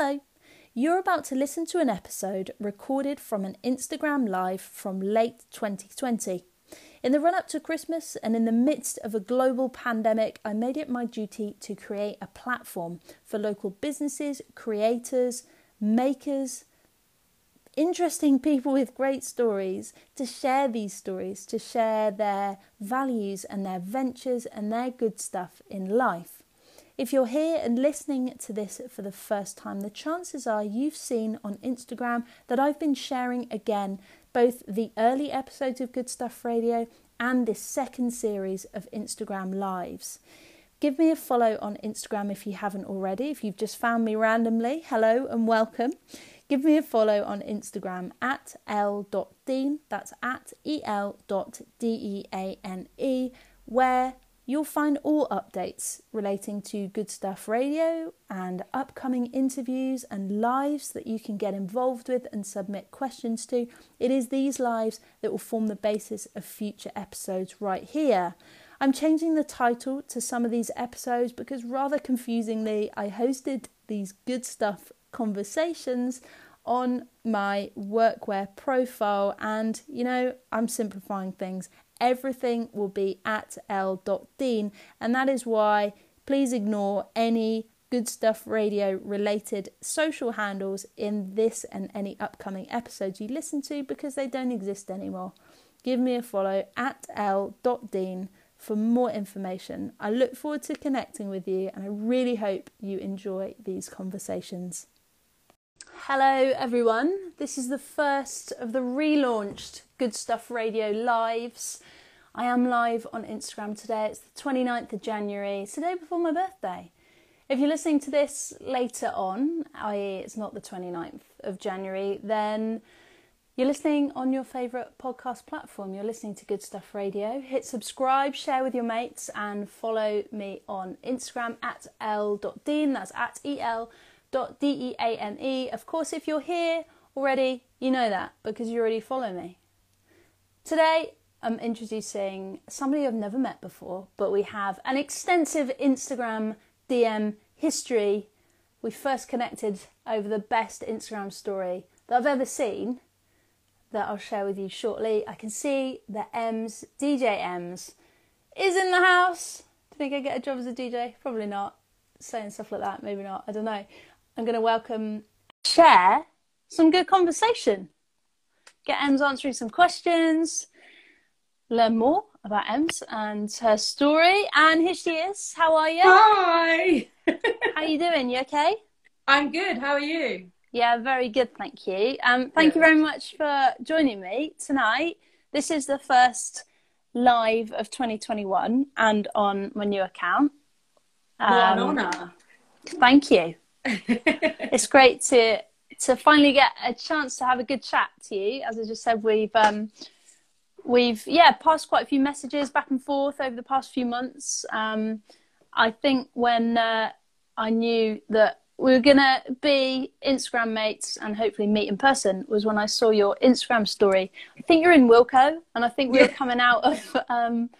Hello! You're about to listen to an episode recorded from an Instagram Live from late 2020. In the run up to Christmas and in the midst of a global pandemic, I made it my duty to create a platform for local businesses, creators, makers, interesting people with great stories to share these stories, to share their values and their ventures and their good stuff in life. If you're here and listening to this for the first time, the chances are you've seen on Instagram that I've been sharing again both the early episodes of Good Stuff Radio and this second series of Instagram Lives. Give me a follow on Instagram if you haven't already. If you've just found me randomly, hello and welcome. Give me a follow on Instagram at el.deane, that's at el.deane, where You'll find all updates relating to Good Stuff Radio and upcoming interviews and lives that you can get involved with and submit questions to. It is these lives that will form the basis of future episodes right here. I'm changing the title to some of these episodes because rather confusingly, I hosted these Good Stuff conversations on my workwear profile and you know I'm simplifying things everything will be at el.deane, and that is why please ignore any good stuff radio related social handles in this and any upcoming episodes you listen to because they don't exist anymore. Give me a follow at el.deane for more information. I look forward to connecting with you and I really hope you enjoy these conversations. Hello, everyone. This is the first of the relaunched Good Stuff Radio lives. I am live on Instagram today. It's the 29th of January. It's the day before my birthday. If you're listening to this later on, i.e., it's not the 29th of January, then you're listening on your favourite podcast platform. You're listening to Good Stuff Radio. Hit subscribe, share with your mates, and follow me on Instagram at el.deane. That's at el.deane. Of course, if you're here already, you know that because you already follow me. Today, I'm introducing somebody I've never met before, but we have an extensive Instagram DM history. We first connected over the best Instagram story that I've ever seen that I'll share with you shortly. I can see that Ems, DJ Ems, is in the house. Do you think I get a job as a DJ? Probably not. Saying stuff like that, maybe not. I don't know. I'm going to welcome, share some good conversation. Get Ems answering some questions learn more about Ems and her story. And here she is. How are you? Hi. How are you doing? You okay? I'm good. How are you? Yeah, very good, thank you. Um, thank you very much for joining me tonight. This is the first live of 2021 and on my new account. Um, what an um, honour. Thank you. It's great to to finally get a chance to have a good chat to you. As I just said, we've um, we've yeah passed quite a few messages back and forth over the past few months. Um, I think when uh, I knew that we were gonna be Instagram mates and hopefully meet in person was when I saw your Instagram story. I think you're in Wilko, and I think we were coming out of um,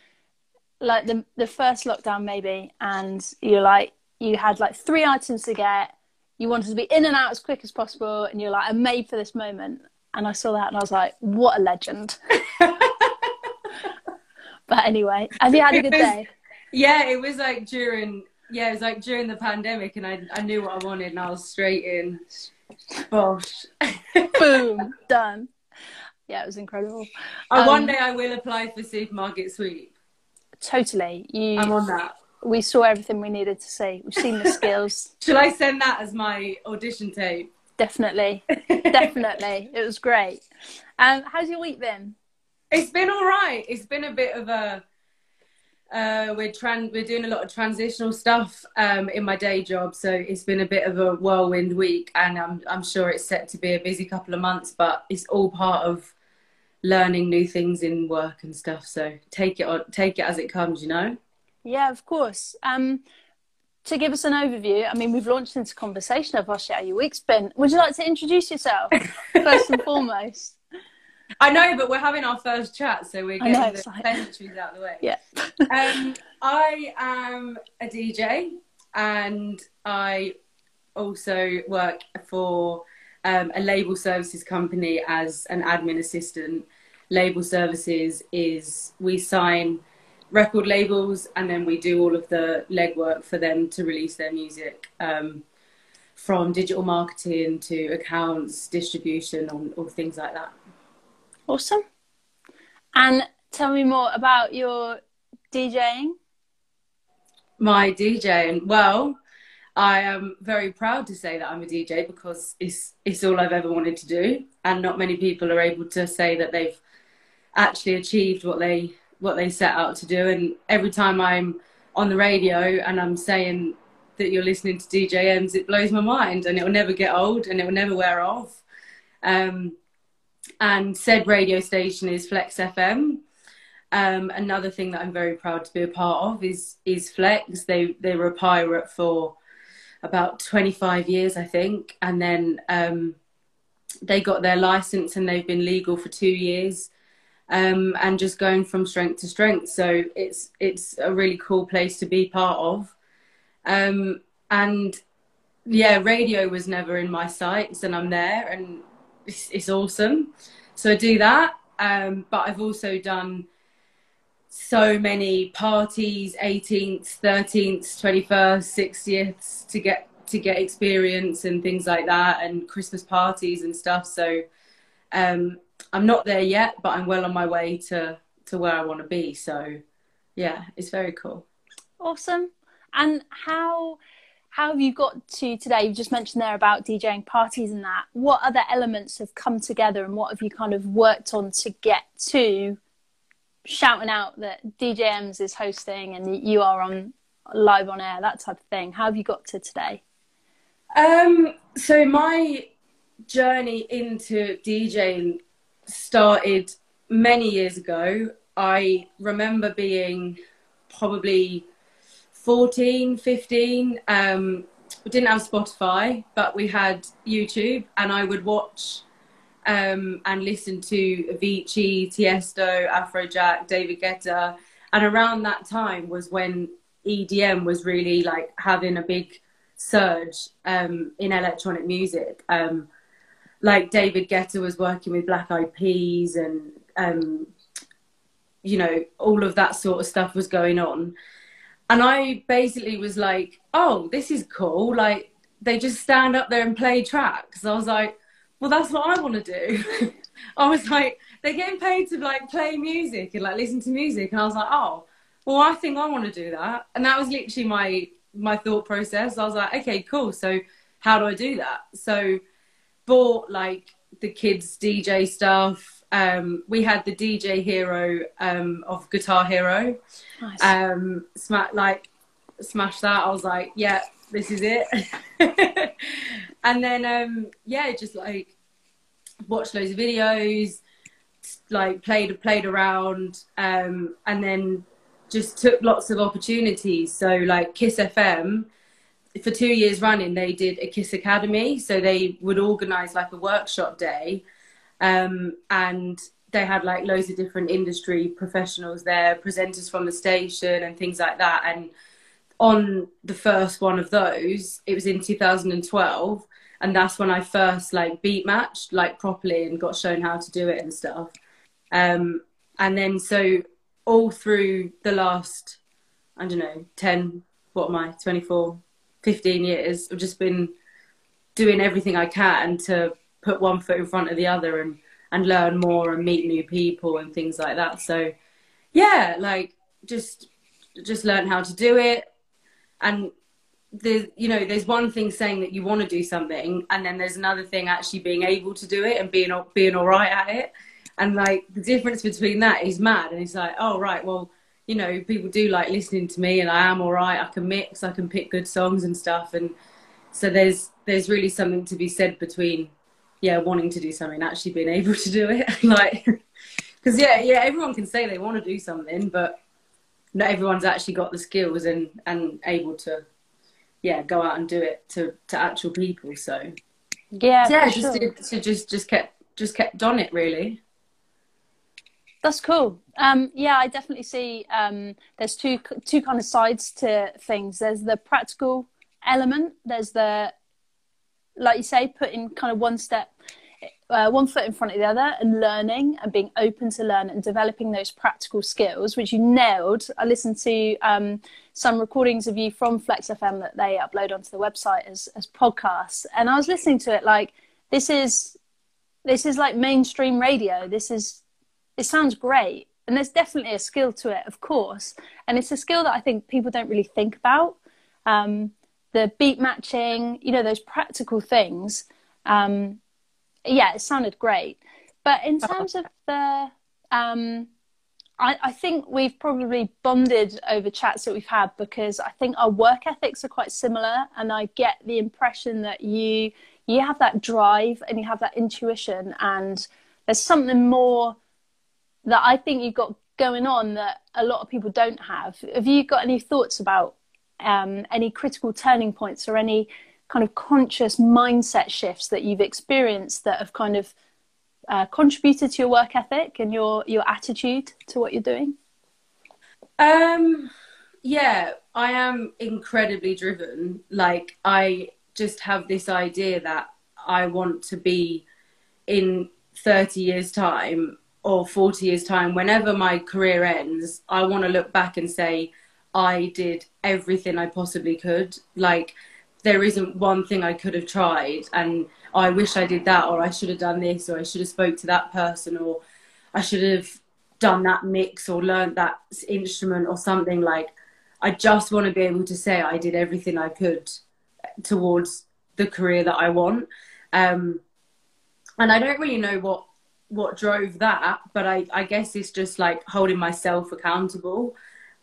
like the the first lockdown maybe, and you're like you had like three items to get. You wanted to be in and out as quick as possible, and you're like, I'm made for this moment. And I saw that, and I was like, what a legend. But anyway, have you had a good was, day? Yeah, it was like during yeah, it was like during the pandemic, and I I knew what I wanted, and I was straight in. Bosh. Boom, done. Yeah, it was incredible. Um, one day I will apply for supermarket sweep. Totally, you. I'm on that. We saw everything we needed to see. We've seen the skills. Shall I send that as my audition tape? Definitely, definitely. It was great. Um, how's your week been? It's been all right. It's been a bit of a uh, we're tran- we're doing a lot of transitional stuff um, in my day job, so it's been a bit of a whirlwind week, and I'm I'm sure it's set to be a busy couple of months, but it's all part of learning new things in work and stuff. So take it on, take it as it comes, you know. Yeah, of course. Um, to give us an overview, I mean, we've launched into conversation of our how your week's been. Would you like to introduce yourself first and foremost? I know, but we're having our first chat, so we're getting know, the pleasantries out of the way. Yeah. um, I am a DJ, and I also work for um, a label services company as an admin assistant. Label services is we sign record labels and then we do all of the legwork for them to release their music um, from digital marketing to accounts, distribution, or, or things like that. Awesome. And tell me more about your DJing. My DJing. Well, I am very proud to say that I'm a DJ because it's it's all I've ever wanted to do, and not many people are able to say that they've actually achieved what they what they set out to do. And every time I'm on the radio and I'm saying that you're listening to DJ Ems, it blows my mind, and it will never get old, and it will never wear off. Um, and said radio station is Flex FM. Um, another thing that I'm very proud to be a part of is is Flex. They they were a pirate for about 25 years, I think, and then um, they got their license and they've been legal for two years, um, and just going from strength to strength. So it's it's a really cool place to be part of, um, and yeah, radio was never in my sights, and I'm there, and it's, it's awesome. So I do that, um, but I've also done so many parties 18th 13th 21st 60th to get to get experience and things like that and christmas parties and stuff so um, i'm not there yet but i'm well on my way to to where i want to be so yeah it's very cool awesome and how how have you got to today? You just mentioned there about DJing parties and that. What other elements have come together and what have you kind of worked on to get to shouting out that DJ Ems is hosting and you are on live on air, that type of thing? How have you got to today? Um, so my journey into DJing started many years ago. I remember being probably 14, 15, um, we didn't have Spotify, but we had YouTube, and I would watch um, and listen to Avicii, Tiesto, Afrojack, David Guetta, and around that time was when EDM was really like having a big surge um, in electronic music. Um, like David Guetta was working with Black Eyed Peas, and um, you know all of that sort of stuff was going on and I basically was like, "Oh, this is cool!" Like they just stand up there and play tracks. I was like, "Well, that's what I want to do." I was like, "They're getting paid to like play music and like listen to music," and I was like, "Oh, well, I think I want to do that." And that was literally my my thought process. I was like, "Okay, cool. So how do I do that?" So bought like the kids DJ stuff um, we had the DJ Hero um, of Guitar Hero. Nice. Um, smash like smash that. I was like, yeah, this is it. and then um, yeah, just like watched loads of videos, like played played around, um, and then just took lots of opportunities. So like Kiss FM. For two years running, they did a Kiss Academy. So they would organize like a workshop day um, and they had like loads of different industry professionals there, presenters from the station and things like that. And on the first one of those, it was in 2012, and that's when I first like beat matched like properly and got shown how to do it and stuff. Um, and then so all through the last, I don't know, 10, what am I, 24, 15 years, I've just been doing everything I can to put one foot in front of the other and and learn more and meet new people and things like that. So yeah, like just just learn how to do it and there's you know there's one thing saying that you want to do something and then there's another thing actually being able to do it and being being all right at it and like the difference between that is mad and it's like oh right well you know people do like listening to me and I am all right. I can mix I can pick good songs and stuff. And so there's there's really something to be said between yeah wanting to do something actually being able to do it. Like because yeah yeah everyone can say they want to do something but not everyone's actually got the skills and and able to yeah go out and do it to to actual people. So yeah yeah just sure. to, just just kept just kept on it really that's cool um yeah i definitely see um there's two two kind of sides to things there's the practical element there's the like you say, putting kind of one step, uh, one foot in front of the other, and learning and being open to learn and developing those practical skills, which you nailed. I listened to um, some recordings of you from Flex FM that they upload onto the website as as podcasts, and I was listening to it like this is this is like mainstream radio. This is it sounds great and there's definitely a skill to it, of course, and it's a skill that I think people don't really think about. Um, the beat matching, you know, those practical things. Um, yeah, it sounded great, but in terms of the, um, I, I, think we've probably bonded over chats that we've had because I think our work ethics are quite similar, and I get the impression that you you have that drive and you have that intuition, and there's something more that I think you've got going on that a lot of people don't have. Have you got any thoughts about um, any critical turning points or any kind of conscious mindset shifts that you've experienced that have kind of uh, contributed to your work ethic and your your attitude to what you're doing? Um, yeah, I am incredibly driven. Like I just have this idea that I want to be in 30 years time or 40 years time whenever my career ends i want to look back and say i did everything i possibly could. Like there isn't one thing i could have tried and i wish i did that or i should have done this or i should have spoke to that person or i should have done that mix or learned that instrument or something. Like i just want to be able to say i did everything i could towards the career that i want. Um, and i don't really know what what drove that, but I, I guess it's just like holding myself accountable.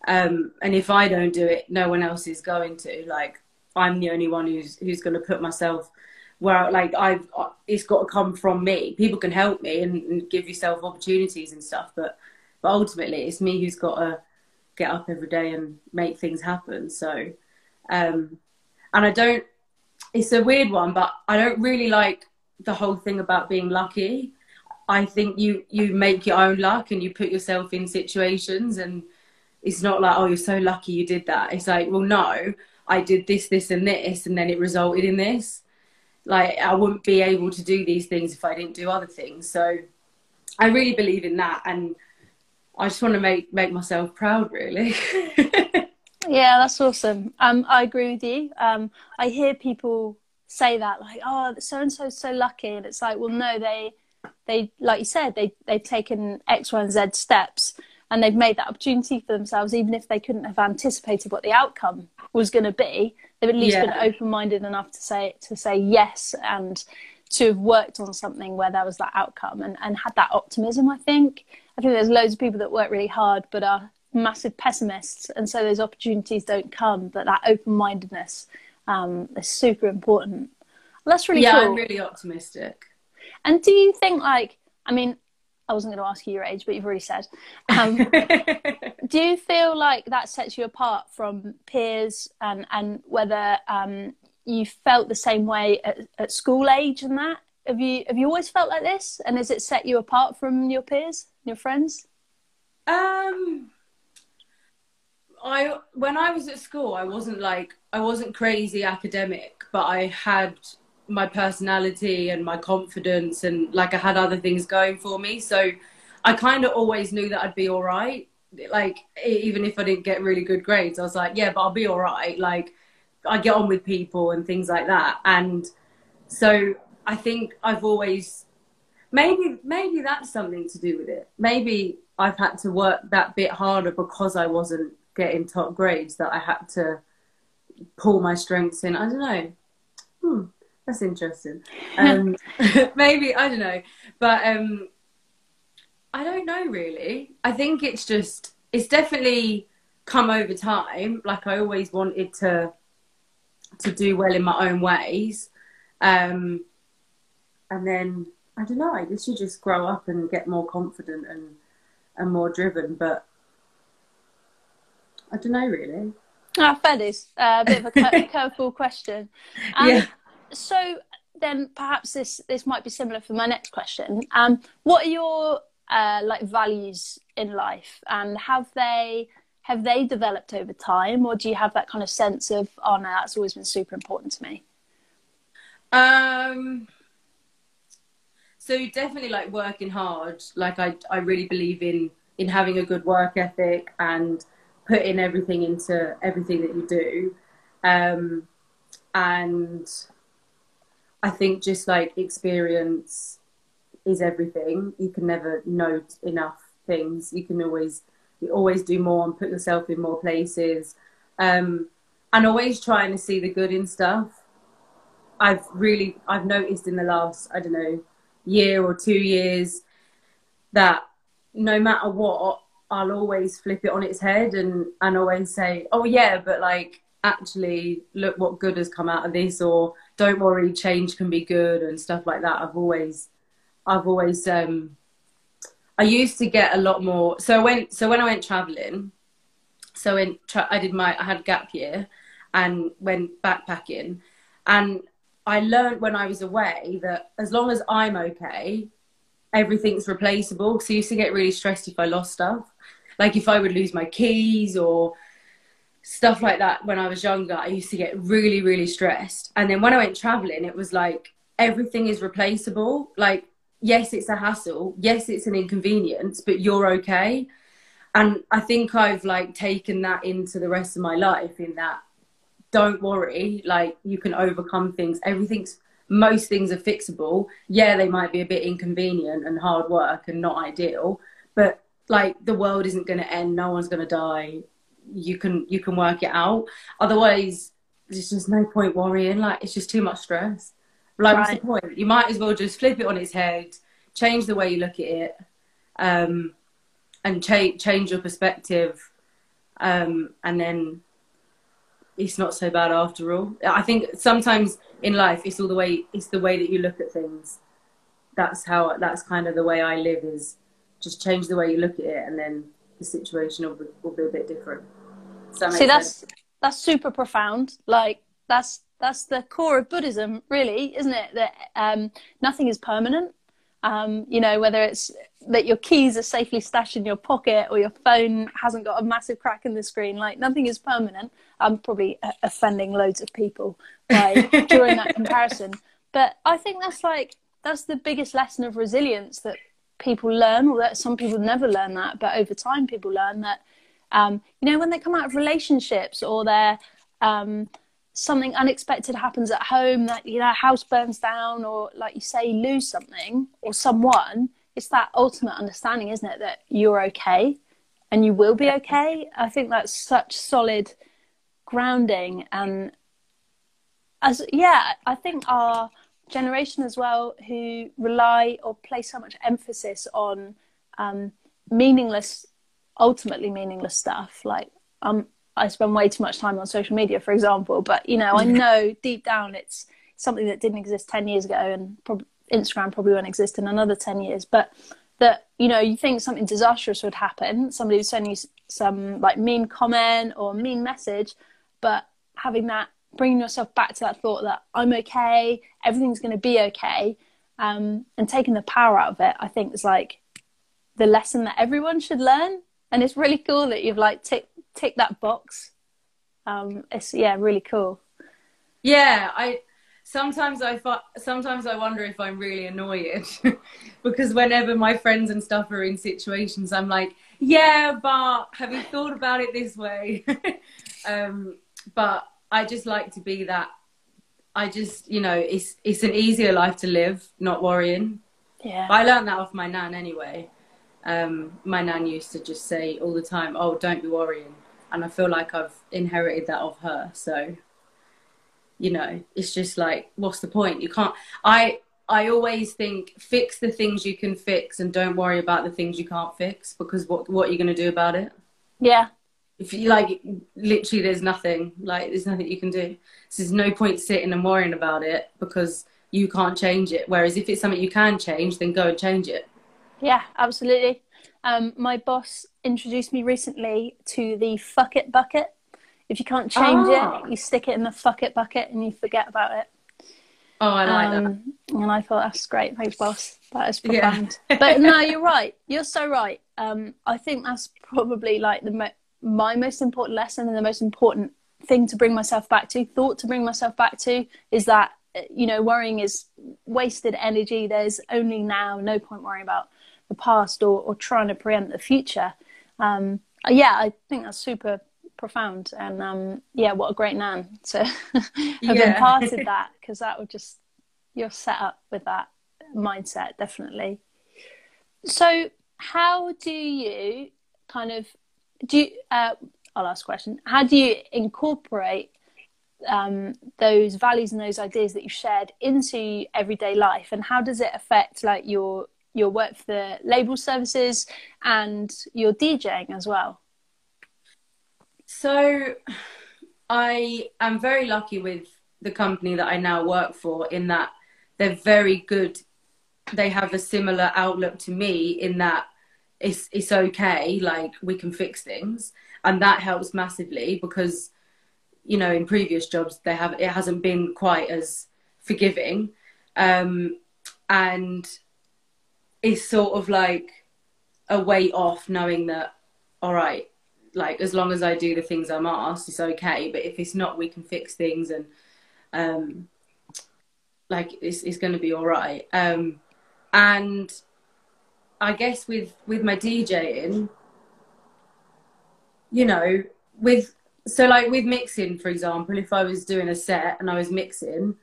Um, and if I don't do it, no one else is going to. Like I'm the only one who's who's going to put myself where like I've it's got to come from me. People can help me and, and give yourself opportunities and stuff, but but ultimately it's me who's got to get up every day and make things happen. So, um, and I don't. It's a weird one, but I don't really like the whole thing about being lucky. I think you you make your own luck and you put yourself in situations and it's not like oh you're so lucky you did that. It's like well no, I did this this and this and then it resulted in this. Like I wouldn't be able to do these things if I didn't do other things. So I really believe in that and I just want to make make myself proud really. yeah, that's awesome. Um I agree with you. Um I hear people say that like oh so and so's so lucky and it's like well no they they like you said they they've taken x y and z steps and they've made that opportunity for themselves even if they couldn't have anticipated what the outcome was going to be they've at least yeah. been open-minded enough to say to say yes and to have worked on something where there was that outcome and, and had that optimism i think i think there's loads of people that work really hard but are massive pessimists and so those opportunities don't come but that open-mindedness um, is super important that's really yeah cool. i'm really optimistic and do you think, like, I mean, I wasn't going to ask you your age, but you've already said. Um, do you feel like that sets you apart from peers, and and whether um, you felt the same way at, at, school age and that? Have you have you always felt like this, and has it set you apart from your peers, your friends? Um, I when I was at school, I wasn't like I wasn't crazy academic, but I had my personality and my confidence and like I had other things going for me. So I kind of always knew that I'd be all right. Like even if I didn't get really good grades, I was like, yeah, but I'll be all right. Like I get on with people and things like that. And so I think I've always maybe maybe that's something to do with it. Maybe I've had to work that bit harder because I wasn't getting top grades that I had to pull my strengths in. I don't know. Hmm. That's interesting. Um, maybe I don't know, but um, I don't know really. I think it's just it's definitely come over time. Like I always wanted to to do well in my own ways, um, and then I don't know. I guess you just grow up and get more confident and and more driven. But I don't know really. Ah, fair dues. Uh, a bit of a curveball question. Um, yeah so then perhaps this this might be similar for my next question. Um, what are your uh, like values in life, and have they have they developed over time, or do you have that kind of sense of oh no, that's always been super important to me? Um, so definitely like working hard. Like I, I really believe in in having a good work ethic and putting everything into everything that you do. Um, and I think just like experience is everything. You can never know enough things. You can always you always do more and put yourself in more places. Um, and always trying to see the good in stuff. I've really I've noticed in the last I don't know year or two years that no matter what I'll always flip it on its head and and always say oh yeah but like actually look what good has come out of this or don't worry change can be good and stuff like that I've always I've always um I used to get a lot more so when so when I went traveling so in tra- I did my I had gap year and went backpacking and I learned when I was away that as long as I'm okay, everything's replaceable. So I used to get really stressed if I lost stuff. Like if I would lose my keys or stuff like that when I was younger, I used to get really, really stressed. And then when I went traveling, it was like everything is replaceable. Like, yes, it's a hassle. Yes, it's an inconvenience, but you're okay. And I think I've like taken that into the rest of my life in that don't worry, like you can overcome things. Everything's most things are fixable. Yeah, they might be a bit inconvenient and hard work and not ideal, but like the world isn't going to end. No one's going to die. You can you can work it out. Otherwise, there's just no point worrying. Like it's just too much stress. Like right. what's the point? You might as well just flip it on its head, change the way you look at it, um, and change change your perspective, um, and then it's not so bad after all. I think sometimes in life it's all the way it's the way that you look at things. That's how that's kind of the way I live is just change the way you look at it and then the situation will be, will be a bit different. That See that's sense? that's super profound. Like that's that's the core of Buddhism, really, isn't it? That um, nothing is permanent. Um, you know, whether it's that your keys are safely stashed in your pocket or your phone hasn't got a massive crack in the screen, like nothing is permanent. I'm probably offending loads of people by drawing that comparison. But I think that's like that's the biggest lesson of resilience that people learn, or that some people never learn that, but over time people learn that. Um, you know, when they come out of relationships or they're um, something unexpected happens at home, that you know, house burns down, or like you say, lose something or someone. It's that ultimate understanding, isn't it, that you're okay and you will be okay. I think that's such solid grounding and as yeah i think our generation as well who rely or place so much emphasis on um, meaningless ultimately meaningless stuff like um i spend way too much time on social media for example but you know i know deep down it's something that didn't exist 10 years ago and prob- instagram probably won't exist in another 10 years but that you know you think something disastrous would happen somebody would send you some like mean comment or mean message but having that bringing yourself back to that thought that i'm okay everything's going to be okay um, and taking the power out of it i think is like the lesson that everyone should learn and it's really cool that you've like tick tick that box um, it's yeah really cool yeah i sometimes i sometimes i wonder if i'm really annoyed because whenever my friends and stuff are in situations i'm like yeah but have you thought about it this way um, but I just like to be that. I just, you know, it's it's an easier life to live, not worrying. Yeah. But I learned that off my nan anyway. Um, my nan used to just say all the time, "Oh, don't be worrying," and I feel like I've inherited that of her. So, you know, it's just like, what's the point? You can't. I I always think fix the things you can fix and don't worry about the things you can't fix because what what are you going to do about it? Yeah, if you like literally there's nothing like there's nothing you can do so there's no point sitting and worrying about it because you can't change it whereas if it's something you can change then go and change it yeah absolutely. Um, my boss introduced me recently to the fuck it bucket. If you can't change ah. it you stick it in the fuck it bucket and you forget about it. Oh i like um, that and i thought that's great thanks boss. That is profound. Yeah. but no you're right. You're so right. Um, i think that's probably like the mo- my most important lesson and the most important thing to bring myself back to, thought to bring myself back to, is that you know worrying is wasted energy. There's only now no point worrying about the past or, or trying to preempt the future um, yeah i think that's super profound and um, yeah what a great nan to have yeah. imparted that because that would just you're set up with that mindset definitely so how do you kind of do you, uh, I'll ask a question. How do you incorporate um, those values and those ideas that you shared into everyday life, and how does it affect like your your work for the label services and your DJing as well? So, I am very lucky with the company that I now work for in that they're very good. They have a similar outlook to me in that it's it's okay like we can fix things and that helps massively because you know in previous jobs they have it hasn't been quite as forgiving um, and it's sort of like a weight off knowing that all right like as long as i do the things i'm asked it's okay but if it's not we can fix things and um like it's, it's going to be all right um and I guess with with my DJing, you know, with so like with mixing, for example, if I was doing a set and I was mixing,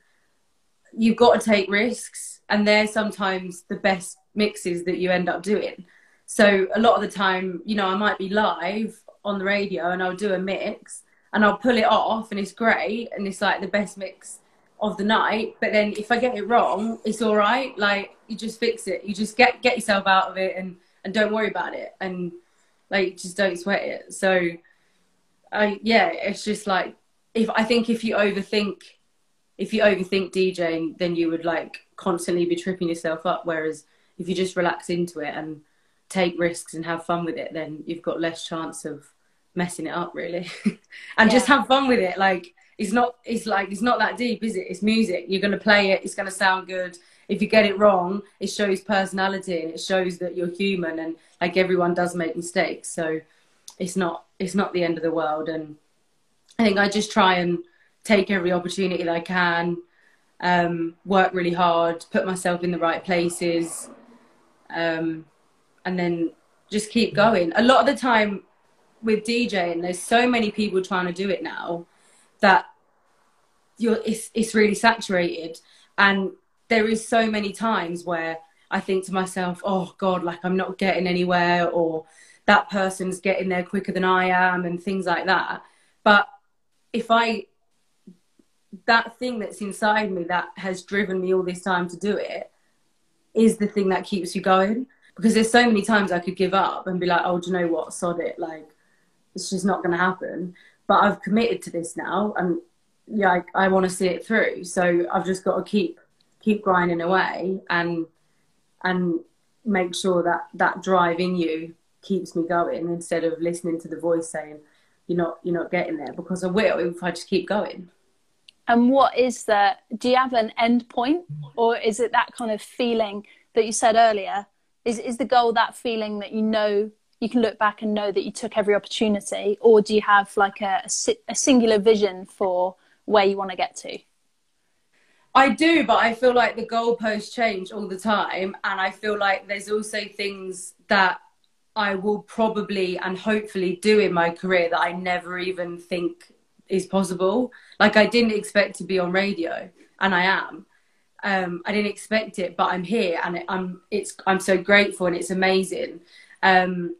you've got to take risks, and they're sometimes the best mixes that you end up doing. So a lot of the time, you know, I might be live on the radio and I'll do a mix and I'll pull it off and it's great and it's like the best mix of the night. But then if I get it wrong, it's all right. Like you just fix it. You just get get yourself out of it and and don't worry about it and like just don't sweat it. So I yeah, it's just like if I think if you overthink if you overthink DJing, then you would like constantly be tripping yourself up. Whereas if you just relax into it and take risks and have fun with it, then you've got less chance of messing it up really. and yeah. just have fun with it. Like it's not it's like it's not that deep is it it's music you're going to play it it's going to sound good if you get it wrong it shows personality and it shows that you're human and like everyone does make mistakes so it's not it's not the end of the world and i think i just try and take every opportunity that i can um, work really hard put myself in the right places um, and then just keep going a lot of the time with djing there's so many people trying to do it now that you're it's it's really saturated and there is so many times where I think to myself, oh God, like I'm not getting anywhere, or that person's getting there quicker than I am, and things like that. But if I, that thing that's inside me that has driven me all this time to do it is the thing that keeps you going. Because there's so many times I could give up and be like, oh, do you know what? Sod it. Like, it's just not going to happen. But I've committed to this now, and yeah, I, I want to see it through. So I've just got to keep keep grinding away and and make sure that that drive in you keeps me going instead of listening to the voice saying you're not you're not getting there because I will if I just keep going. And what is the do you have an end point or is it that kind of feeling that you said earlier? Is is the goal that feeling that you know you can look back and know that you took every opportunity or do you have like a, a, singular vision for where you want to get to? I do, but I feel like the goalposts change all the time. And I feel like there's also things that I will probably and hopefully do in my career that I never even think is possible. Like I didn't expect to be on radio, and I am. Um, I didn't expect it, but I'm here, and I'm it's I'm so grateful, and it's amazing. Um,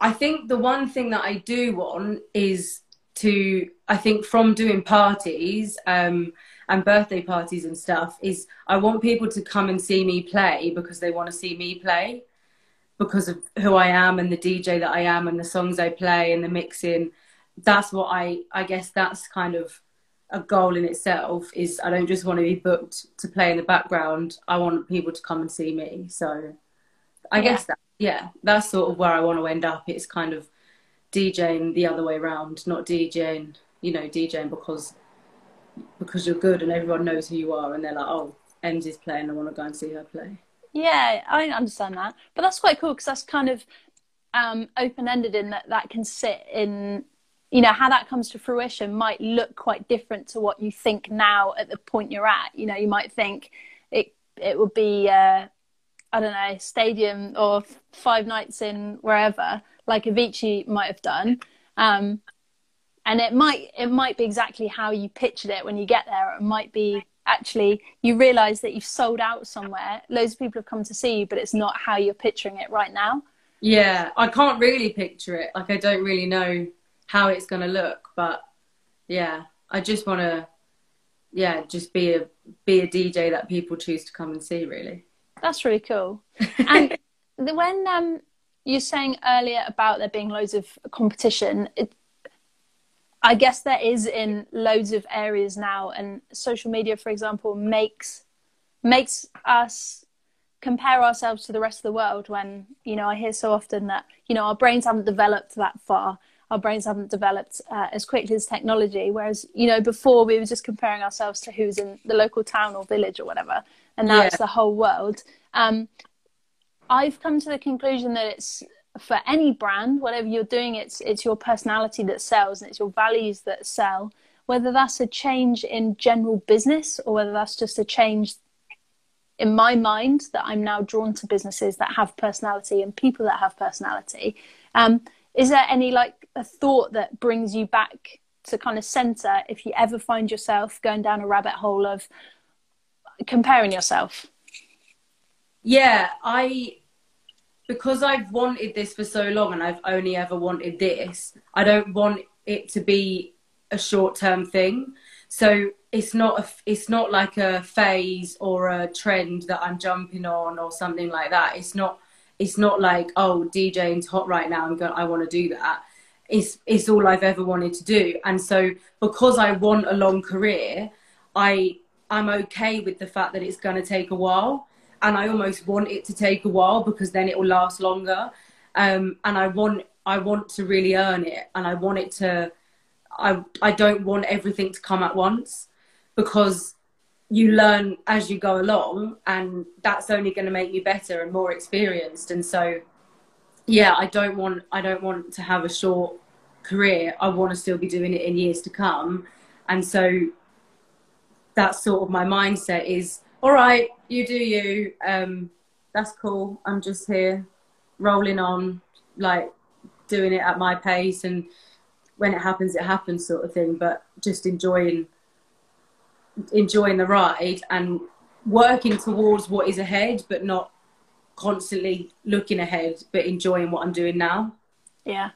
I think the one thing that I do want is to I think from doing parties um, and birthday parties and stuff is I want people to come and see me play because they want to see me play because of who I am and the DJ that I am and the songs I play and the mixing. That's what I I guess that's kind of a goal in itself is I don't just want to be booked to play in the background. I want people to come and see me. So I yeah. guess that yeah, that's sort of where I want to end up. It's kind of DJing the other way around, not DJing, you know, DJing because because you're good and everyone knows who you are and they're like, oh, Emsy's playing, I want to go and see her play. Yeah, I understand that, but that's quite cool because that's kind of um, open ended in that that can sit in you know how that comes to fruition might look quite different to what you think now at the point you're at. You know you might think it it would be uh, i don't know stadium or five nights in wherever like avicii might have done. Um, and it might it might be exactly how you pictured it when you get there. It might be actually you realize that you've sold out somewhere. Loads of people have come to see you but it's not how you're picturing it right now. Yeah i can't really picture it. Like i don't really know how it's going to look. But yeah, I just want to, yeah, just be a be a DJ that people choose to come and see. Really, that's really cool. and when um, you're saying earlier about there being loads of competition, it, I guess there is in loads of areas now, and social media, for example, makes makes us compare ourselves to the rest of the world when you know i hear so often that you know our brains haven't developed that far our brains haven't developed uh, as quickly as technology. Whereas, you know, before we were just comparing ourselves to who's in the local town or village or whatever, and now yeah. it's the whole world. Um, I've come to the conclusion that it's for any brand, whatever you're doing, it's it's your personality that sells and it's your values that sell. Whether that's a change in general business or whether that's just a change in my mind that I'm now drawn to businesses that have personality and people that have personality. Um, is there any like a thought that brings you back to kind of center if you ever find yourself going down a rabbit hole of comparing yourself yeah i because i've wanted this for so long and i've only ever wanted this i don't want it to be a short term thing so it's not a, it's not like a phase or a trend that i'm jumping on or something like that it's not it's not like oh DJing's hot right now. I'm going. I want to do that. It's it's all I've ever wanted to do. And so because I want a long career, I I'm okay with the fact that it's going to take a while. And I almost want it to take a while because then it will last longer. Um, and I want I want to really earn it, and I want it to. I I don't want everything to come at once because you learn as you go along and that's only going to make you better and more experienced and so yeah i don't want i don't want to have a short career. I want to still be doing it in years to come. And so that's sort of my mindset is all right you do you. Um that's cool. I'm just here rolling on like doing it at my pace and when it happens it happens sort of thing. But just enjoying enjoying the ride and working towards what is ahead, but not constantly looking ahead, but enjoying what I'm doing now. Yeah,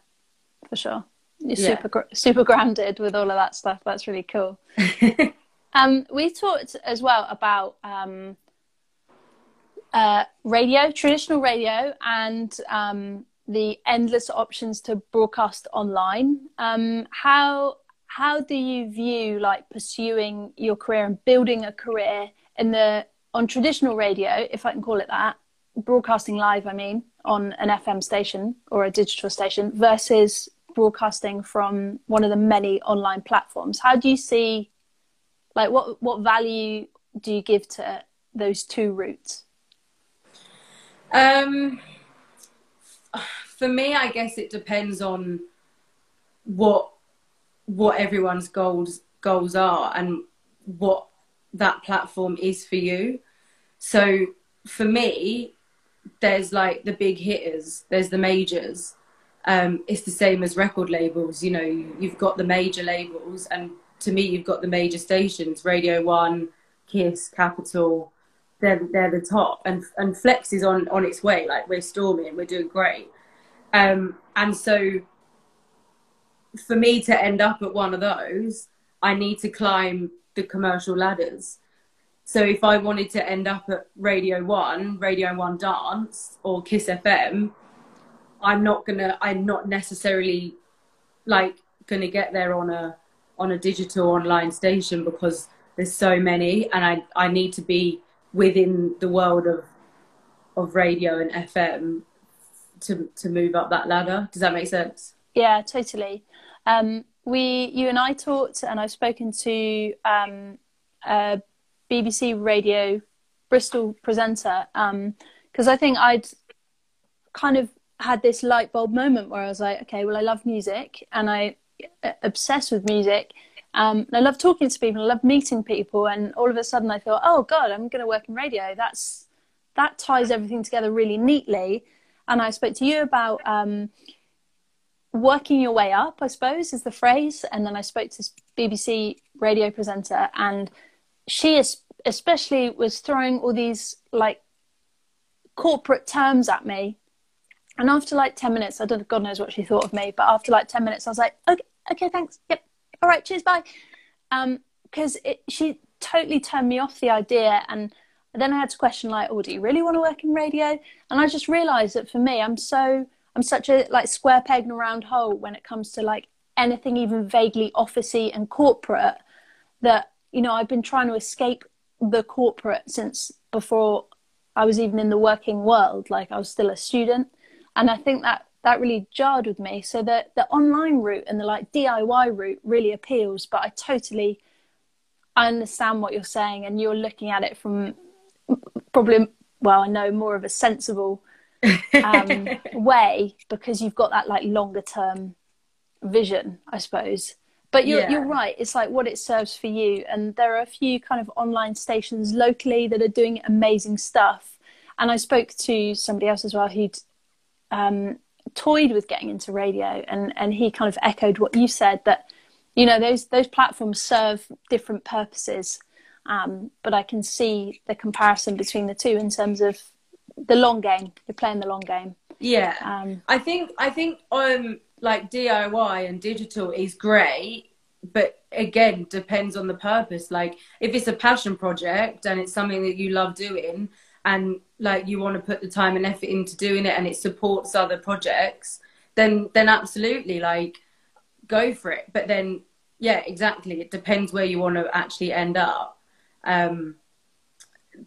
for sure. You're yeah. super super grounded with all of that stuff. That's really cool. um, we talked as well about um, uh, radio, traditional radio, and um, the endless options to broadcast online. Um, how how do you view like pursuing your career and building a career in the on traditional radio, if I can call it that, broadcasting live, I mean, on an FM station or a digital station versus broadcasting from one of the many online platforms. How do you see like what what value do you give to those two routes? Um for me I guess it depends on what what everyone's goals goals are and what that platform is for you. So for me, there's like the big hitters, there's the majors. Um, it's the same as record labels. You know, you've got the major labels, and to me, you've got the major stations: Radio One, Kiss, Capital. They're they're the top, and and Flex is on on its way. Like we're storming, we're doing great. Um, and so for me to end up at one of those, I need to climb the commercial ladders. So if I wanted to end up at Radio One, Radio One Dance, or Kiss FM, I'm not gonna. I'm not necessarily like gonna get there on a on a digital online station because there's so many, and I I need to be within the world of of radio and FM to to move up that ladder. Does that make sense? Yeah, totally. Um, we, you and I talked, and I've spoken to um, BBC Radio Bristol presenter because um, I think I'd kind of had this light bulb moment where I was like, okay, well, I love music, and I, obsessed with music. Um, I love talking to people. I love meeting people. And all of a sudden, I thought, oh God, I'm going to work in radio. That's that ties everything together really neatly. And I spoke to you about um, working your way up, I suppose, is the phrase. And then I spoke to this BBC radio presenter, and she is, especially was throwing all these like corporate terms at me. And after like 10 minutes, I don't God knows what she thought of me, but after like 10 minutes, I was like, okay, okay, thanks. Yep. All right, cheers, bye. Um, because she totally turned me off the idea. And then I had to question like, oh, do you really want to work in radio? And I just realized that for me, I'm so, I'm such a like square peg in a round hole when it comes to like anything even vaguely officey and corporate that, you know, I've been trying to escape the corporate since before I was even in the working world. Like I was still a student. And I think that that really jarred with me. So the the online route and the like DIY route really appeals, but I totally I understand what you're saying and you're looking at it from probably well, I know more of a sensible um, way because you've got that like longer term vision, I suppose. But you're yeah. you're right. It's like what it serves for you, and there are a few kind of online stations locally that are doing amazing stuff. And I spoke to somebody else as well who'd um, toyed with getting into radio, and and he kind of echoed what you said that you know those those platforms serve different purposes, um, but I can see the comparison between the two in terms of the long game. You're playing the long game. Yeah, um, I think I think um like DIY and digital is great, but again depends on the purpose. Like if it's a passion project and it's something that you love doing and like you want to put the time and effort into doing it and it supports other projects, then then absolutely like go for it. But then yeah, exactly. It depends where you want to actually end up. Um,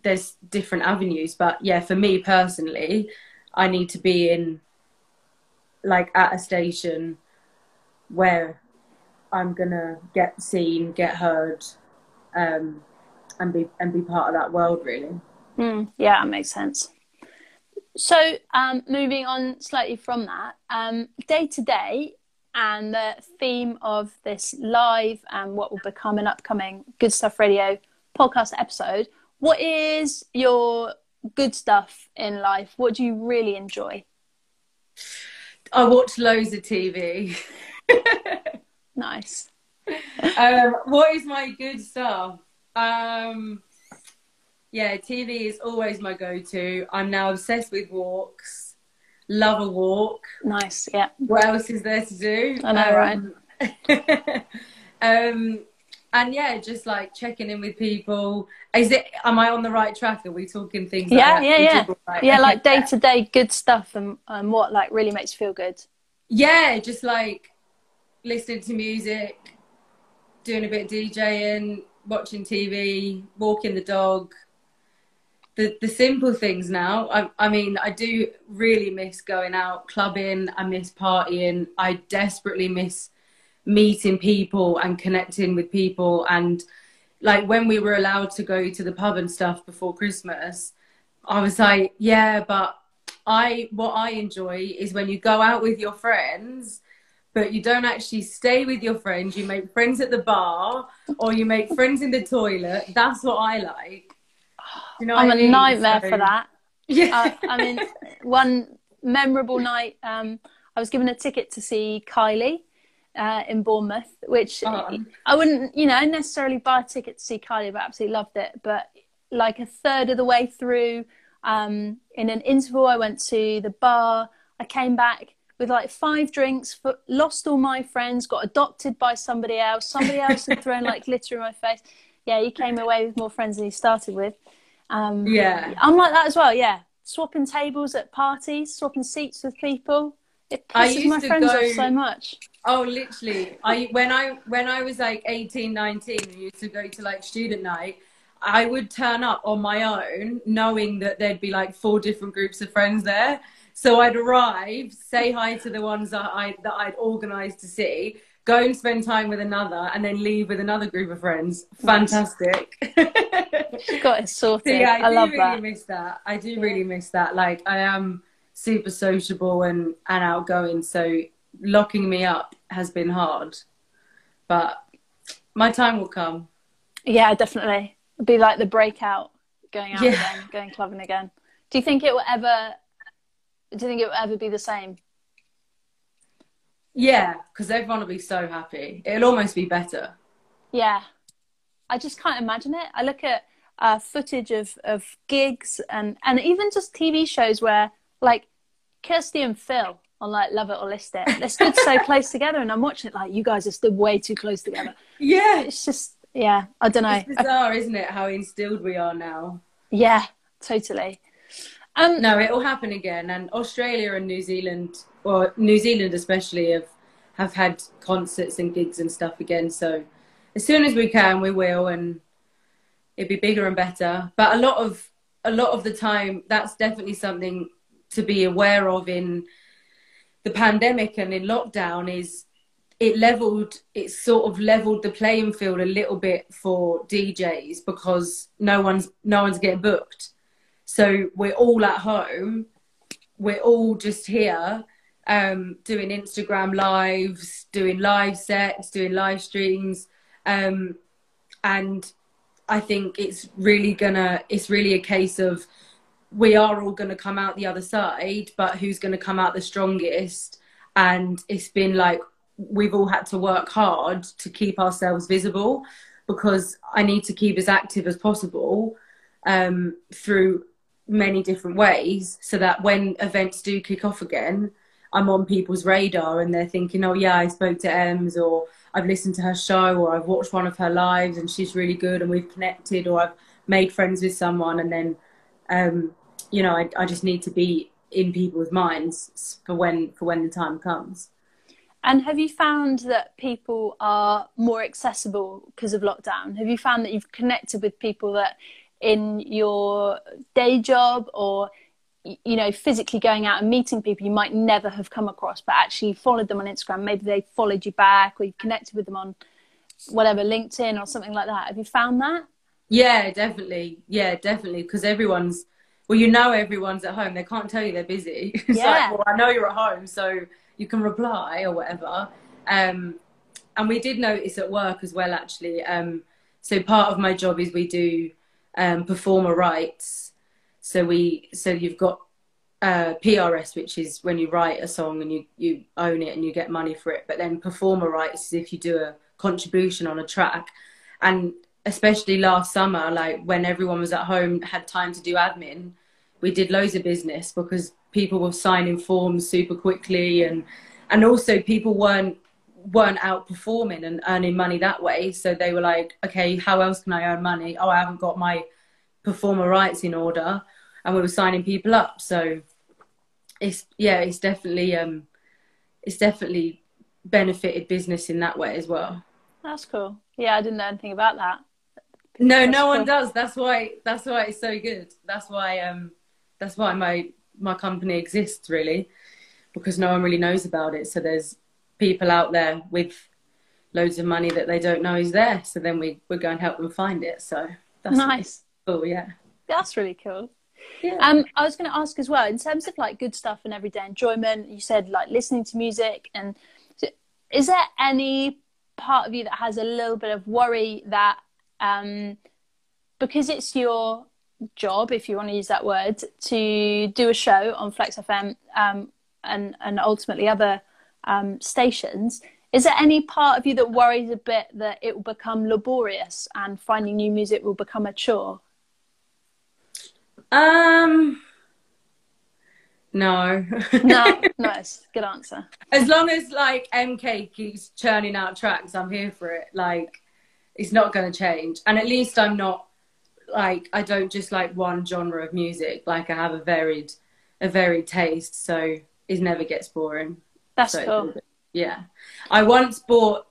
there's different avenues, but yeah, for me personally, I need to be in like at a station where I'm gonna get seen, get heard, um, and be and be part of that world really. Mm, yeah, that makes sense. So, um, moving on slightly from that, day to day, and the theme of this live and what will become an upcoming Good Stuff Radio podcast episode. What is your good stuff in life? What do you really enjoy? I watch loads of TV. nice. Um, what is my good stuff? Um, yeah, TV is always my go-to. I'm now obsessed with walks. Love a walk. Nice. Yeah. What else is there to do? I know, um, right? um, and yeah, just like checking in with people. Is it? Am I on the right track? Are we talking things? Yeah, like yeah, yeah, right? yeah. Like day to day good stuff, and and what like really makes you feel good. Yeah, just like listening to music, doing a bit of DJing, watching TV, walking the dog. The the simple things now. I I mean, I do really miss going out clubbing. I miss partying. I desperately miss meeting people and connecting with people. And like when we were allowed to go to the pub and stuff before christmas i was like yeah but i what i enjoy is when you go out with your friends but you don't actually stay with your friends. You make friends at the bar or you make friends in the toilet. That's what i like. You know i'm a mean? nightmare so, for that. Yeah. Uh, i mean one memorable night um, i was given a ticket to see kylie uh, in Bournemouth, which oh. I wouldn't, you know, necessarily buy a ticket to see Kylie, but absolutely loved it. But like a third of the way through, um, in an interval, I went to the bar. I came back with like five drinks, lost all my friends, got adopted by somebody else. Somebody else had thrown like glitter in my face. Yeah, he came away with more friends than he started with. Um, yeah, I'm like that as well. Yeah, swapping tables at parties, swapping seats with people. It pisses my friends go... off so much. Oh, literally. I when I when I was like 18, 19, and used to go to like student night, I would turn up on my own, knowing that there'd be like four different groups of friends there. So I'd arrive, say hi to the ones that I that I'd organised to see, go and spend time with another, and then leave with another group of friends. Fantastic. Got it sorted. So, yeah, I, I love really that. miss that. I do really miss that. Like I am super sociable and and outgoing, so locking me up has been hard, but my time will come. Yeah, definitely. It'll be like the breakout, going out Yeah. again, going clubbing again. Do you think it will ever? Do you think it will ever be the same? Yeah, because everyone will be so happy. It'll almost be better. Yeah, I just can't imagine it. I look at uh, footage of, of gigs and and even just TV shows where like Kirstie and Phil on like Love It or List It, they stood so close together, and I'm watching it like you guys are stood way too close together. Yeah, It's just yeah, I don't know. it's bizarre, isn't it? How instilled we are now. Yeah, totally. Um, No, it will happen again. And Australia and New Zealand, or New Zealand especially, have have had concerts and gigs and stuff again. So as soon as we can, we will, and it'd be bigger and better. But a lot of a lot of the time, that's definitely something to be aware of in the pandemic and in lockdown. Is it leveled? It sort of leveled the playing field a little bit for DJs because no one's no one's getting booked. So we're all at home. We're all just here um, doing Instagram lives, doing live sets, doing live streams. Um, and I think it's really gonna, it's really a case of we are all gonna come out the other side, but who's gonna come out the strongest? And it's been like we've all had to work hard to keep ourselves visible because I need to keep as active as possible um, through many different ways so that when events do kick off again, I'm on people's radar and they're thinking, oh, yeah, I spoke to Ems or I've listened to her show or I've watched one of her lives and she's really good and we've connected or I've made friends with someone. And then, um, you know, I, I just need to be in people's minds for when for when the time comes. And have you found that people are more accessible because of lockdown? Have you found that you've connected with people that in your day job or you know physically going out and meeting people you might never have come across but actually followed them on Instagram maybe they followed you back or you've connected with them on whatever LinkedIn or something like that have you found that Yeah, definitely. Yeah, definitely. Because everyone's, well, you know, everyone's at home. They can't tell you they're busy. It's Yeah. like, well, I know you're at home, so you can reply or whatever. Um, and we did notice at work as well, actually. Um, so part of my job is we do um, performer rights. So we, so you've got uh, PRS, which is when you write a song and you, you own it and you get money for it. But then performer rights is if you do a contribution on a track. And especially last summer, like when everyone was at home, had time to do admin, we did loads of business because people were signing forms super quickly and and also people weren't weren't out performing and earning money that way. So they were like, okay, how else can I earn money? Oh, I haven't got my performer rights in order. And we were signing people up. So it's yeah, it's definitely um it's definitely benefited business in that way as well. that's cool yeah I didn't know anything about that No, no one does. That's why. That's why it's so good. That's why. Um, that's why my my company exists really, because no one really knows about it. So there's people out there with loads of money that they don't know is there. So then we we go and help them find it. So that's nice cool. Yeah. that's really cool Yeah. Um, I was going to ask as well, in terms of like good stuff and everyday enjoyment, you said like listening to music, and is there any part of you that has a little bit of worry that um, because it's your job, if you want to use that word, to do a show on Flex FM um, and and ultimately other um, stations. Is there any part of you that worries a bit that it will become laborious and finding new music will become a chore? um. No. No, nice, good answer. as long as like MK keeps churning out tracks, I'm here for it. Like, it's not going to change. And at least I'm not like I don't just like one genre of music. Like I have a varied, a varied taste, so it never gets boring. That's So, cool. Yeah, I once bought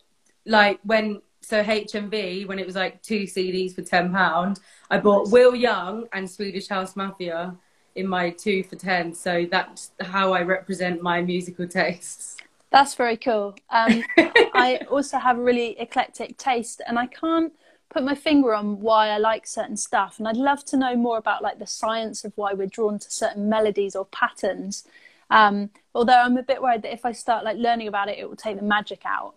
like when so HMV when it was like two CDs for ten pound. I bought Will Young and Swedish House Mafia in my two for ten. So that's how I represent my musical tastes. That's very cool. Um, I also have a really eclectic taste, and I can't put my finger on why I like certain stuff. And I'd love to know more about like the science of why we're drawn to certain melodies or patterns. Um, although I'm a bit worried that if I start like learning about it, it will take the magic out.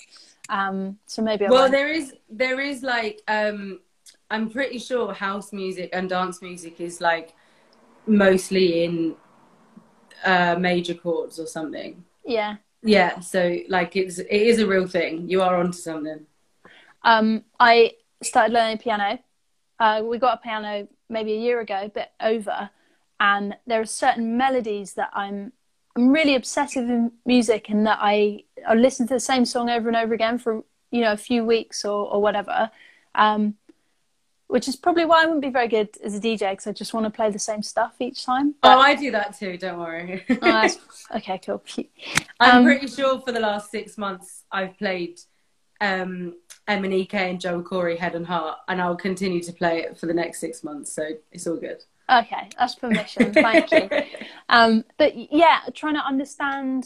Um, so maybe I well, won't. there is there is like um, I'm pretty sure house music and dance music is like mostly in uh, major chords or something. yeah. Yeah, so like it's it is a real thing. You are onto something. Um, I started learning piano. Uh, we got a piano maybe a year ago, a bit over, and there are certain melodies that I'm I'm really obsessive in music, and that I I listen to the same song over and over again for you know a few weeks or or whatever. Um, which is probably why I wouldn't be very good as a DJ because I just want to play the same stuff each time. oh, I do that too. Don't worry. Oh, that's- okay, cool. I'm Um, pretty sure for the last six months I've played um, MNEK and Joel Corry Head and Heart, and I'll continue to play it for the next six months. So it's all good. Okay, that's permission. Thank you. Um, but yeah, trying to understand,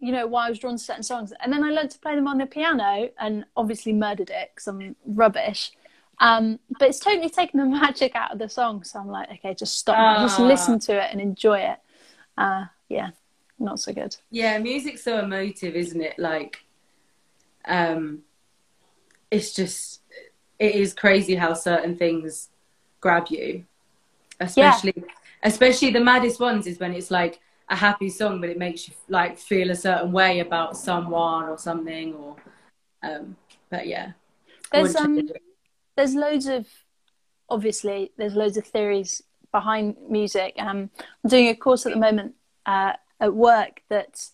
you know, why I was drawn to certain songs, and then I learned to play them on the piano, and obviously murdered it because I'm rubbish. Um, but it's totally taken the magic out of the song, so I'm like, okay, just stop, just Ah. listen to it and enjoy it. Uh, yeah, not so good. Yeah, music's so emotive, isn't it? Like, um, it's just it is crazy how certain things grab you, especially especially the maddest ones is when it's like a happy song, but it makes you like feel a certain way about someone or something, or um, but yeah. There's um. There's loads of obviously there's loads of theories behind music. Um, I'm doing a course at the moment uh, at work that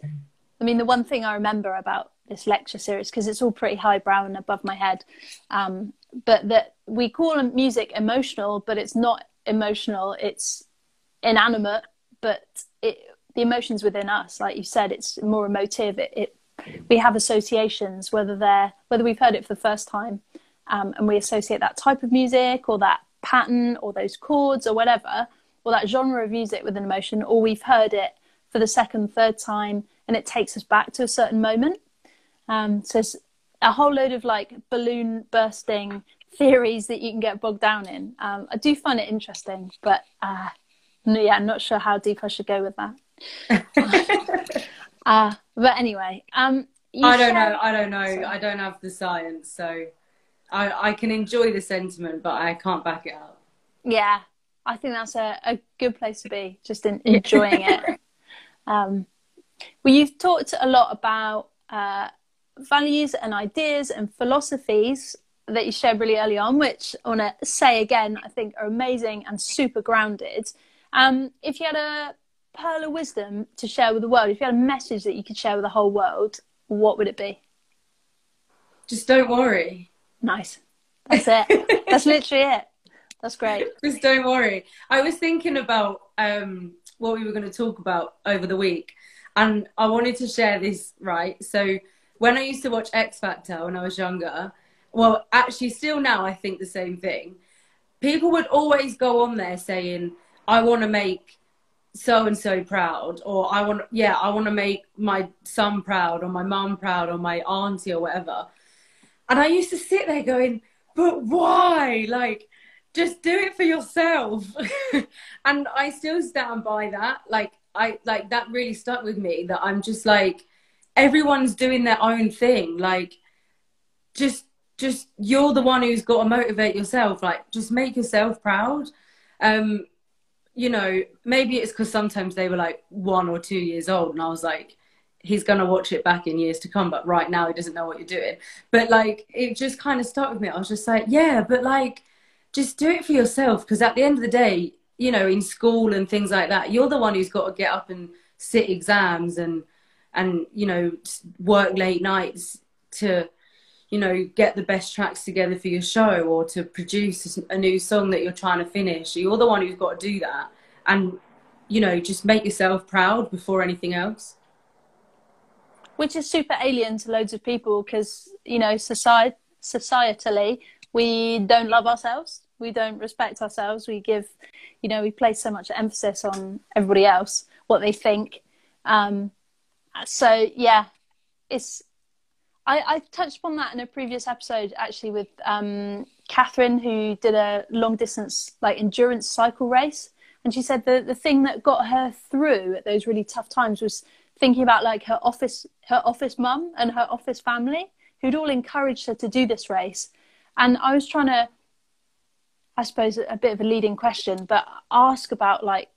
I mean the one thing I remember about this lecture series because it's all pretty highbrow and above my head, um, but that we call music emotional, but it's not emotional. It's inanimate, but it the emotions within us, like you said, it's more emotive. It, it we have associations, whether they're whether we've heard it for the first time, um, and we associate that type of music or that pattern or those chords or whatever, or that genre of music with an emotion, or we've heard it for the second, third time, and it takes us back to a certain moment. Um, so it's a whole load of like balloon bursting theories that you can get bogged down in. Um, I do find it interesting, but uh, no, yeah, I'm not sure how deep I should go with that. uh, but anyway, um, I don't know. I don't know. I don't have the science, so I I can enjoy the sentiment, but I can't back it up. Yeah, I think that's a, a good place to be, just in, enjoying it. Um, well, you've talked a lot about uh, values and ideas and philosophies that you shared really early on, which I want to say again, I think are amazing and super grounded. Um, if you had a pearl of wisdom to share with the world, if you had a message that you could share with the whole world, what would it be? Just don't worry. Nice. That's it. That's literally it. That's great. Just don't worry. I was thinking about um, what we were going to talk about over the week, and I wanted to share this, right? So, when I used to watch X Factor when I was younger, well, actually, still now, I think the same thing. People would always go on there saying, I want to make so and so proud, or I want, yeah, I want to make my son proud, or my mum proud, or my auntie, or whatever. And I used to sit there going, but why? Like, just do it for yourself. and I still stand by that. Like, I like that really stuck with me that I'm just like, everyone's doing their own thing. Like, just, just you're the one who's got to motivate yourself. Like, just make yourself proud. Um, you know, maybe it's because sometimes they were like one or two years old, and I was like, he's gonna watch it back in years to come, but right now he doesn't know what you're doing. But like, it just kind of stuck with me. I was just like, yeah, but like, just do it for yourself because at the end of the day, you know, in school and things like that, you're the one who's got to get up and sit exams and and you know work late nights to you know get the best tracks together for your show or to produce a new song that you're trying to finish. You're the one who's got to do that, and you know just make yourself proud before anything else. Which is super alien to loads of people because you know society societally we don't love ourselves. We don't respect ourselves. We give you know we place so much emphasis on everybody else what they think. Um, so yeah it's I, I touched upon that in a previous episode actually with um, Catherine who did a long distance like endurance cycle race. And she said the the thing that got her through at those really tough times was thinking about like her office her office mum and her office family who'd all encouraged her to do this race. And i was trying to i suppose a bit of a leading question but ask about like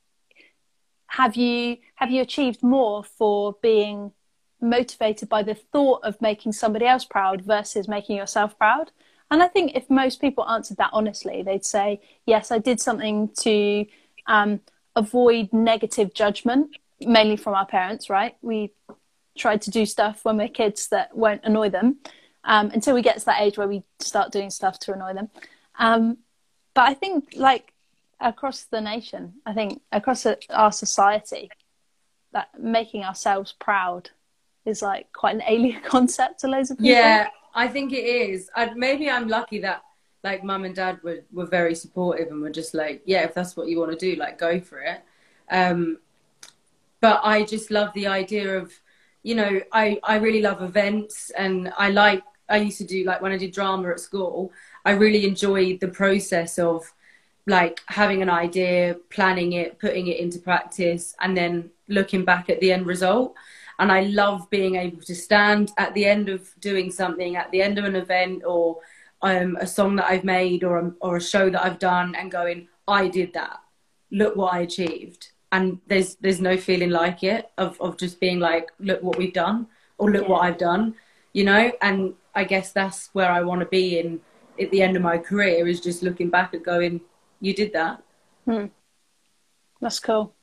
have you have you achieved more for being motivated by the thought of making somebody else proud versus making yourself proud? And i think if most people answered that honestly they'd say yes i did something to um, avoid negative judgment mainly from our parents right we tried to do stuff when we're kids that won't annoy them um, until we get to that age where we start doing stuff to annoy them um, but i think like across the nation, I think across our society, that making ourselves proud is like quite an alien concept to loads of people. Yeah, I think it is. I, maybe I'm lucky that like mum and dad were, were very supportive and were just like, yeah, if that's what you want to do, like go for it. Um, but I just love the idea of, you know, I, I really love events and I like, I used to do like when I did drama at school, I really enjoyed the process of like having an idea, planning it, putting it into practice, and then looking back at the end result. And I love being able to stand at the end of doing something, at the end of an event, or um, a song that I've made, or a, or a show that I've done, and going, "I did that. Look what I achieved." And there's there's no feeling like it of of just being like, "Look what we've done," or "Look yeah. what I've done," you know. And I guess that's where I want to be in at the end of my career is just looking back and going, you did that. Hmm. That's cool.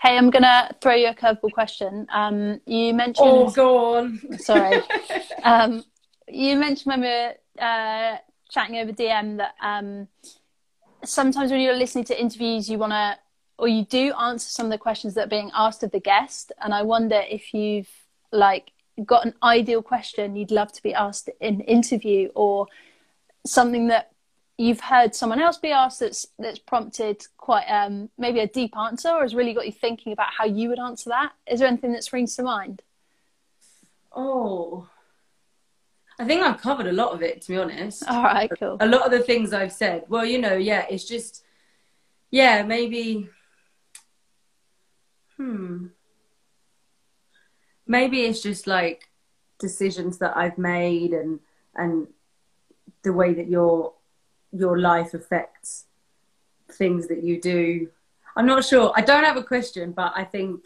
Hey, I'm gonna throw you a curveball question. Um, you mentioned. Oh, go on. Sorry. um, you mentioned when we were uh, chatting over DM that um, sometimes when you're listening to interviews, you want to, or you do answer some of the questions that are being asked of the guest. And I wonder if you've like got an ideal question you'd love to be asked in interview, or something that you've heard someone else be asked that's that's prompted quite um, maybe a deep answer or has really got you thinking about how you would answer that. Is there anything that springs to mind? Oh. I think i've covered a lot of it to be honest. All right cool. A lot of the things i've said. Well you know yeah it's just yeah maybe hmm maybe it's just like decisions that i've made and and the way that you're your life affects things that you do. I'm not sure. I don't have a question, but I think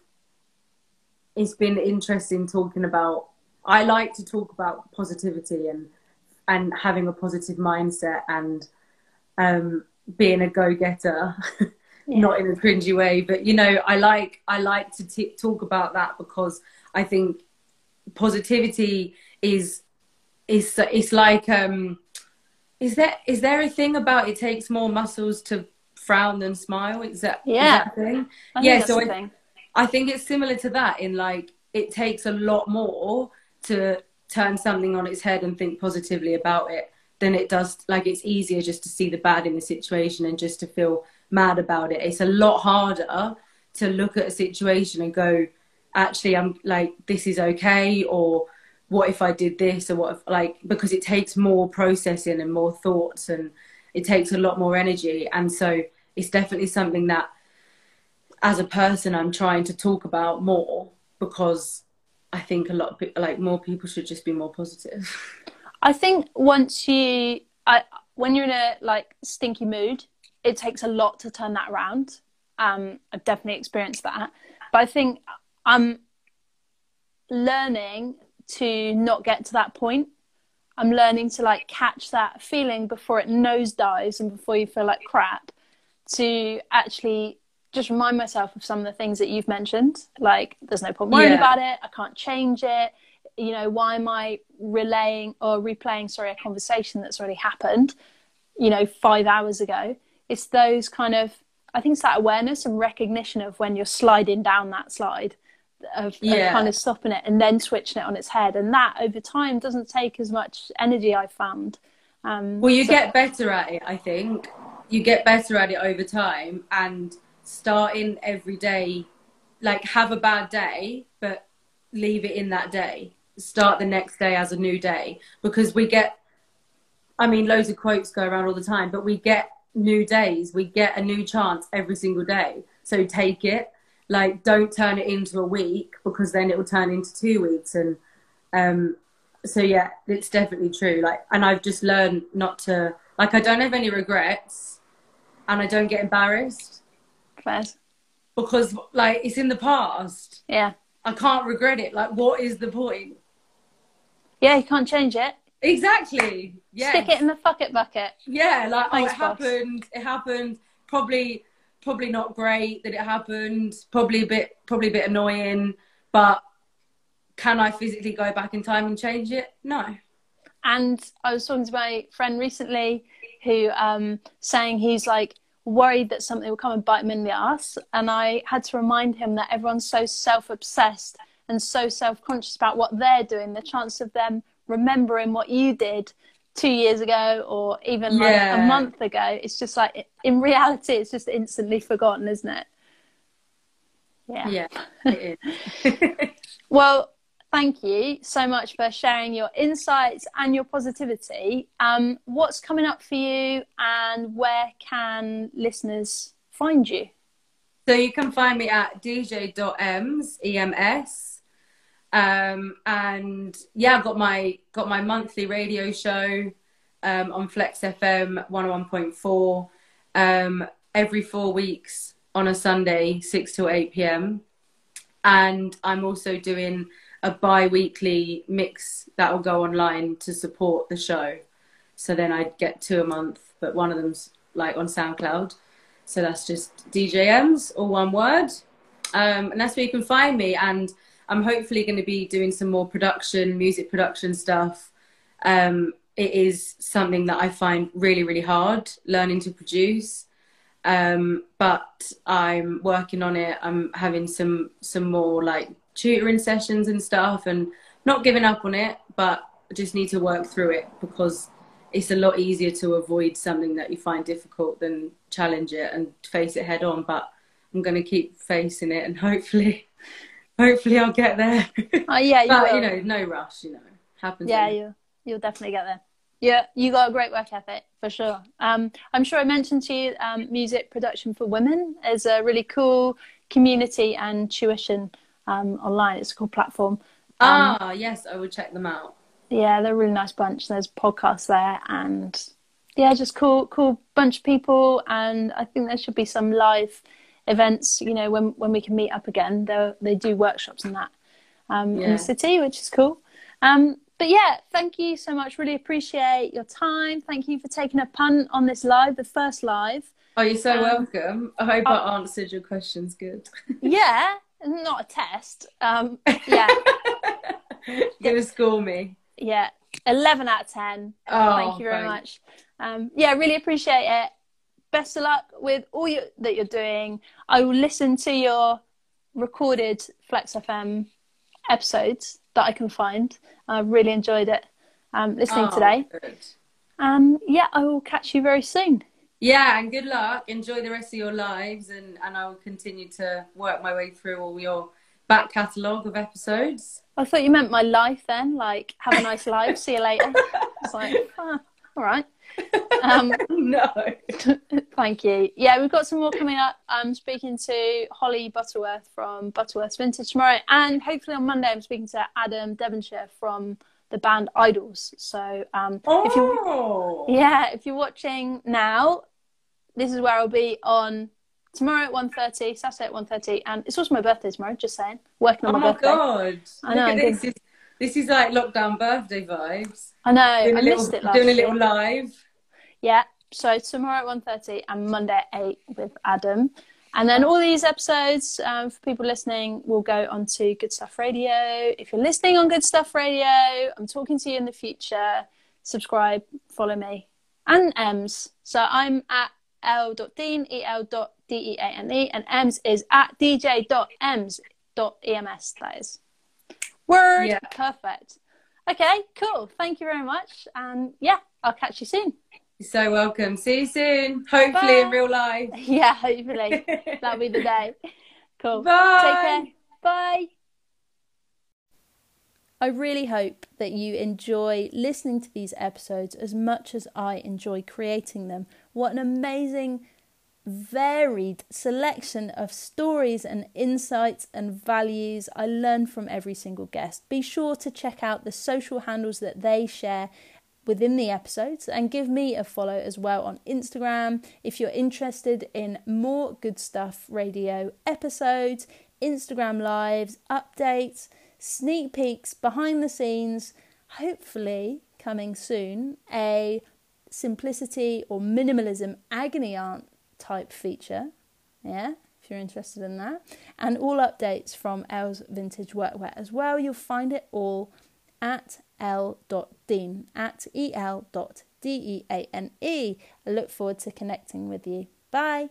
it's been interesting talking about. I like to talk about positivity and and having a positive mindset and um, being a go getter, yeah. not in a cringy way, but you know, I like I like to t- talk about that because I think positivity is is it's like um, is there is there a thing about it takes more muscles to frown than smile? Is that yeah? Is that thing? yeah, so I, I think it's similar to that in like it takes a lot more to turn something on its head and think positively about it than it does like it's easier just to see the bad in the situation and just to feel mad about it. It's a lot harder to look at a situation and go, actually I'm like this is okay or what if I did this or what if like because it takes more processing and more thoughts and it takes a lot more energy and so it's definitely something that as a person I'm trying to talk about more because I think a lot of like more people should just be more positive. I think once you I when you're in a like stinky mood, it takes a lot to turn that around. Um, I've definitely experienced that, but I think I'm learning to not get to that point. I'm learning to like catch that feeling before it nosedives and before you feel like crap to actually just remind myself of some of the things that you've mentioned. Like, there's no point worrying yeah. about it. I can't change it. You know, why am I relaying or replaying, sorry, a conversation that's already happened, you know, five hours ago? It's those kind of, I think it's that awareness and recognition of when you're sliding down that slide of, yeah. of, kind of stopping it and then switching it on its head. And that over time doesn't take as much energy, I've found. Um, well, you so... get better at it, I think. You get better at it over time and starting every day, like have a bad day, but leave it in that day. Start the next day as a new day because we get, I mean, loads of quotes go around all the time, but we get new days. We get a new chance every single day. So take it. Like, don't turn it into a week because then it will turn into two weeks. And um, so, yeah, it's definitely true. Like, and I've just learned not to, like, I don't have any regrets and I don't get embarrassed. Fair. Because, like, it's in the past. Yeah. I can't regret it. Like, what is the point? Yeah, you can't change it. Exactly. Yeah. Stick it in the fuck it bucket. Yeah, like Thanks, oh, it boss. happened. It happened. Probably, probably not great that it happened. Probably a bit, probably a bit annoying. But can I physically go back in time and change it? No. And I was talking to my friend recently who um saying he's like worried that something will come and bite him in the ass. And I had to remind him that everyone's so self obsessed and so self conscious about what they're doing, the chance of them remembering what you did two years ago or even like Yeah. a month ago. It's just like in reality it's just instantly forgotten, isn't it? Yeah. Yeah, it is. Well, thank you so much for sharing your insights and your positivity. Um, what's coming up for you, and where can listeners find you? So you can find me at dj.ems, E-M-S. Um, and yeah, I've got my, got my monthly radio show, um, on Flex FM 101.4, um, every four weeks on a Sunday, 6 to 8 p.m. And I'm also doing a bi-weekly mix that will go online to support the show. So then I get two a month, but one of them's like on SoundCloud. So that's just DJMs, all one word. Um, and that's where you can find me. And I'm hopefully going to be doing some more production, music production stuff. Um, it is something that I find really, really hard learning to produce. Um, but I'm working on it. I'm having some some more like tutoring sessions and stuff, and not giving up on it. But I just need to work through it because it's a lot easier to avoid something that you find difficult than challenge it and face it head on. But I'm going to keep facing it, and hopefully, hopefully I'll get there. Oh yeah, you but you know, no rush. You know, happens. yeah, you you'll definitely get there. Yeah, you got a great work ethic for sure. Um, I'm sure I mentioned to you, um, music production for women is a really cool community and tuition um, online. It's a cool platform. Um, ah, yes, I will check them out. yeah, they're a really nice bunch. There's podcasts there, and yeah, just cool, cool bunch of people. And I think there should be some live events. You know, when when we can meet up again, they they do workshops and that um, in the city, which is cool. Um, but yeah, thank you so much. Really appreciate your time. Thank you for taking a punt on this live, the first live. Oh, you're so Um, welcome. I hope oh. I answered your questions good. Yeah, not a test. Um, yeah, You're gonna score me. yeah, eleven out of ten. Oh, Thank you very thanks. much. Um, yeah, really appreciate it. Best of luck with all you, that you're doing. I will listen to your recorded Flex FM episodes that I can find. I've really enjoyed it um, listening Oh, today. good. Um, yeah, I will catch you very soon. Yeah, and good luck. Enjoy the rest of your lives, and and I will continue to work my way through all your back catalogue of episodes. I thought you meant my life then, like have a nice life, see you later. It's like, ah, all right. Um, no. Thank you. Yeah, we've got some more coming up. I'm speaking to Holly Butterworth from Butterworth's Vintage tomorrow, and hopefully on Monday I'm speaking to Adam Devonshire from the band IDLES. So um, if you Oh. yeah, if you're watching now, this is where I'll be on tomorrow at 1.30, Saturday at 1.30, and it's also my birthday tomorrow. Just saying, working on. Oh my my birthday. god! I know, Look at this. This is like lockdown birthday vibes. I know, Doing I a little, missed it last doing a little live. Yeah. So tomorrow at 1.30 and Monday at 8 with Adam. And then all these episodes, um, for people listening, will go onto Good Stuff Radio. If you're listening on Good Stuff Radio, I'm talking to you in the future. Subscribe, follow me. And Ems. So I'm at el.deane, E-L.D-E-A-N-E, and Ems is at dj.ems.ems, that is. Word. Yeah. Perfect. Okay, cool. Thank you very much. And yeah, I'll catch you soon. You're so welcome. See you soon. Hopefully Bye. in real life. Yeah, hopefully. That'll be the day. Cool. Bye. Take care. Bye. I really hope that you enjoy listening to these episodes as much as I enjoy creating them. What an amazing, varied selection of stories and insights and values I learn from every single guest. Be sure to check out the social handles that they share within the episodes and give me a follow as well on Instagram if you're interested in more good stuff radio episodes, Instagram lives, updates, sneak peeks, behind the scenes, hopefully coming soon, a simplicity or minimalism agony aunt type feature. Yeah, if you're interested in that. And all updates from El's Vintage Workwear as well. You'll find it all at el.deane at el.deane. I look forward to connecting with you. Bye.